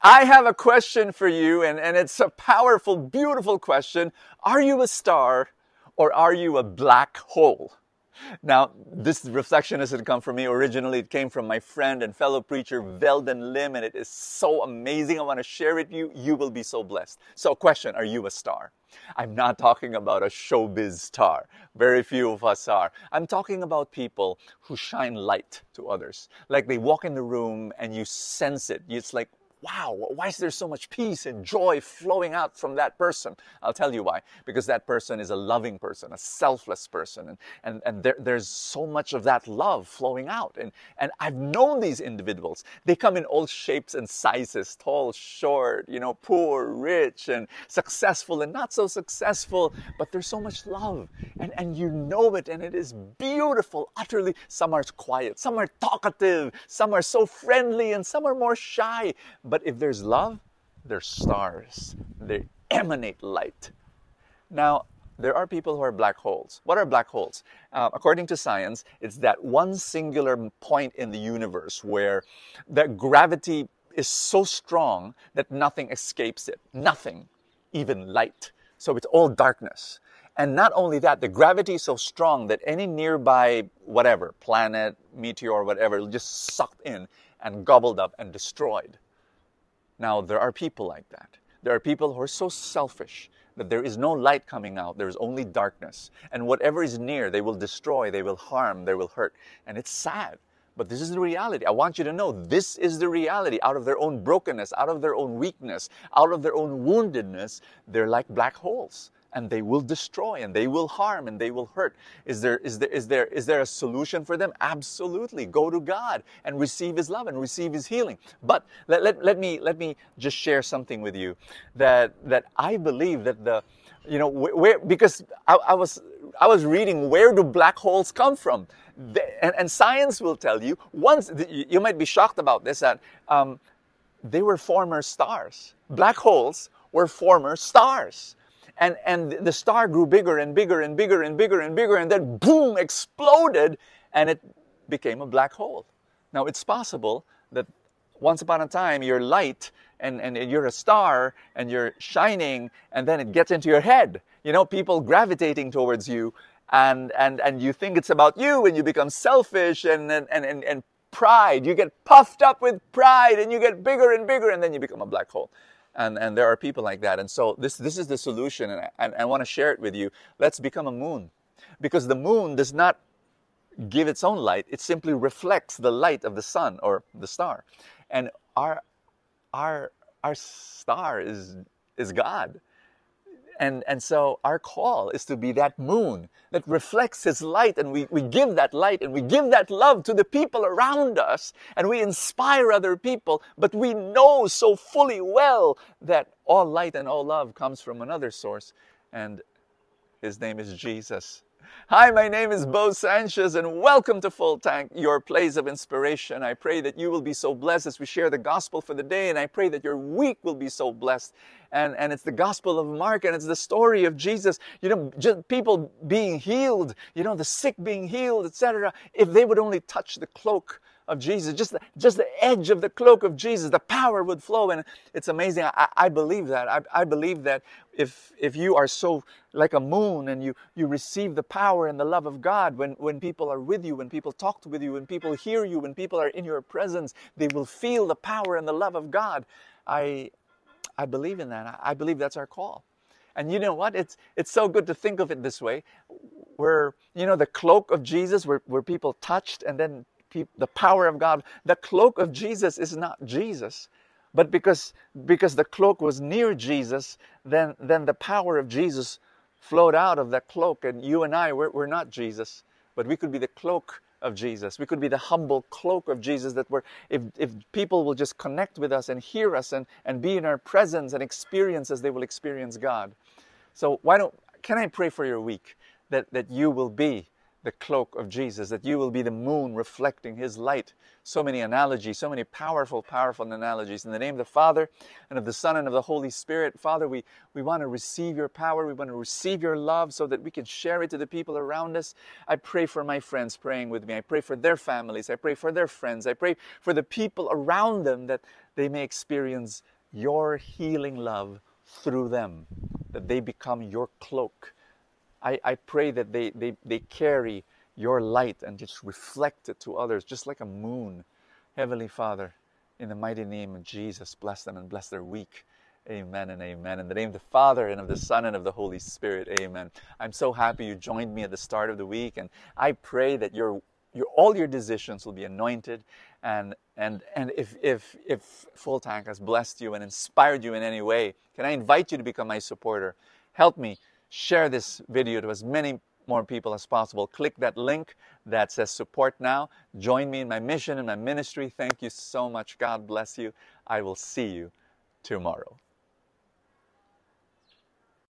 I have a question for you, and, and it's a powerful, beautiful question. Are you a star or are you a black hole? Now, this reflection doesn't come from me. Originally, it came from my friend and fellow preacher, Veldon Lim, and it is so amazing. I want to share it with you. You will be so blessed. So, question Are you a star? I'm not talking about a showbiz star. Very few of us are. I'm talking about people who shine light to others. Like they walk in the room and you sense it. It's like, wow, why is there so much peace and joy flowing out from that person? I'll tell you why. Because that person is a loving person, a selfless person, and, and, and there, there's so much of that love flowing out. And, and I've known these individuals. They come in all shapes and sizes tall, short, you know, poor, rich, and successful and not so successful, but there's so much love. And, and you know it, and it is beautiful, utterly. Some are quiet, some are talkative, some are so friendly, and some are more shy but if there's love, there's stars. They emanate light. Now, there are people who are black holes. What are black holes? Uh, according to science, it's that one singular point in the universe where the gravity is so strong that nothing escapes it. Nothing, even light. So it's all darkness. And not only that, the gravity is so strong that any nearby, whatever, planet, meteor, whatever, just sucked in and gobbled up and destroyed. Now, there are people like that. There are people who are so selfish that there is no light coming out, there is only darkness. And whatever is near, they will destroy, they will harm, they will hurt. And it's sad. But this is the reality. I want you to know this is the reality. Out of their own brokenness, out of their own weakness, out of their own woundedness, they're like black holes and they will destroy and they will harm and they will hurt. Is there, is there, is there, is there a solution for them? Absolutely. Go to God and receive His love and receive His healing. But let, let, let, me, let me just share something with you that, that I believe that the, you know, where, because I, I was, I was reading where do black holes come from? and, and, science will tell you, once, you might be shocked about this, that um, they were former stars. Black holes were former stars and, and the star grew bigger and bigger and bigger and bigger and bigger, and then boom, exploded, and it became a black hole. Now, it's possible that once upon a time you're light and, and you're a star and you're shining, and then it gets into your head. You know, people gravitating towards you, and, and, and you think it's about you, and you become selfish and, and, and, and pride. You get puffed up with pride, and you get bigger and bigger, and then you become a black hole and, and there are people like that. And so this, this is the solution, and I, and I want to share it with you. Let's become a moon. Because the moon does not give its own light, it simply reflects the light of the sun or the star. And our, our, our star is, is God. And, and so our call is to be that moon that reflects His light, and we, we give that light and we give that love to the people around us, and we inspire other people. But we know so fully well that all light and all love comes from another source, and His name is Jesus. Hi, my name is Bo Sanchez, and welcome to Full Tank, your place of inspiration. I pray that you will be so blessed as we share the gospel for the day, and I pray that your week will be so blessed. And, and it's the gospel of Mark, and it's the story of Jesus. You know, just people being healed, you know, the sick being healed, etc. If they would only touch the cloak of Jesus, just the, just the edge of the cloak of Jesus, the power would flow. And it's amazing. I, I believe that. I, I believe that if, if you are so like a moon and you, you receive the power and the love of God, when, when people are with you, when people talk with you, when people hear you, when people are in your presence, they will feel the power and the love of God. I, I believe in that. I, I believe that's our call. And you know what? It's, it's so good to think of it this way. Where, you know, the cloak of Jesus, where, where people touched and then the power of God. The cloak of Jesus is not Jesus, but because because the cloak was near Jesus, then then the power of Jesus flowed out of that cloak. And you and I, we're, we're not Jesus, but we could be the cloak of Jesus. We could be the humble cloak of Jesus that we're, if, if people will just connect with us and hear us and, and be in our presence and experience as they will experience God. So why don't, can I pray for your week that, that you will be the cloak of Jesus, that you will be the moon reflecting His light. So many analogies, so many powerful, powerful analogies. In the name of the Father, and of the Son, and of the Holy Spirit, Father, we, we want to receive your power. We want to receive your love so that we can share it to the people around us. I pray for my friends praying with me. I pray for their families. I pray for their friends. I pray for the people around them that they may experience your healing love through them, that they become your cloak I, I pray that they, they, they carry your light and just reflect it to others, just like a moon. Heavenly Father, in the mighty name of Jesus, bless them and bless their week. Amen and amen. In the name of the Father and of the Son and of the Holy Spirit. Amen. I'm so happy you joined me at the start of the week, and I pray that your your all your decisions will be anointed, and and and if if if Full Tank has blessed you and inspired you in any way, can I invite you to become my supporter? Help me share this video to as many more people as possible. Click that link that says support now. Join me in my mission and my ministry. Thank you so much. God bless you. I will see you tomorrow.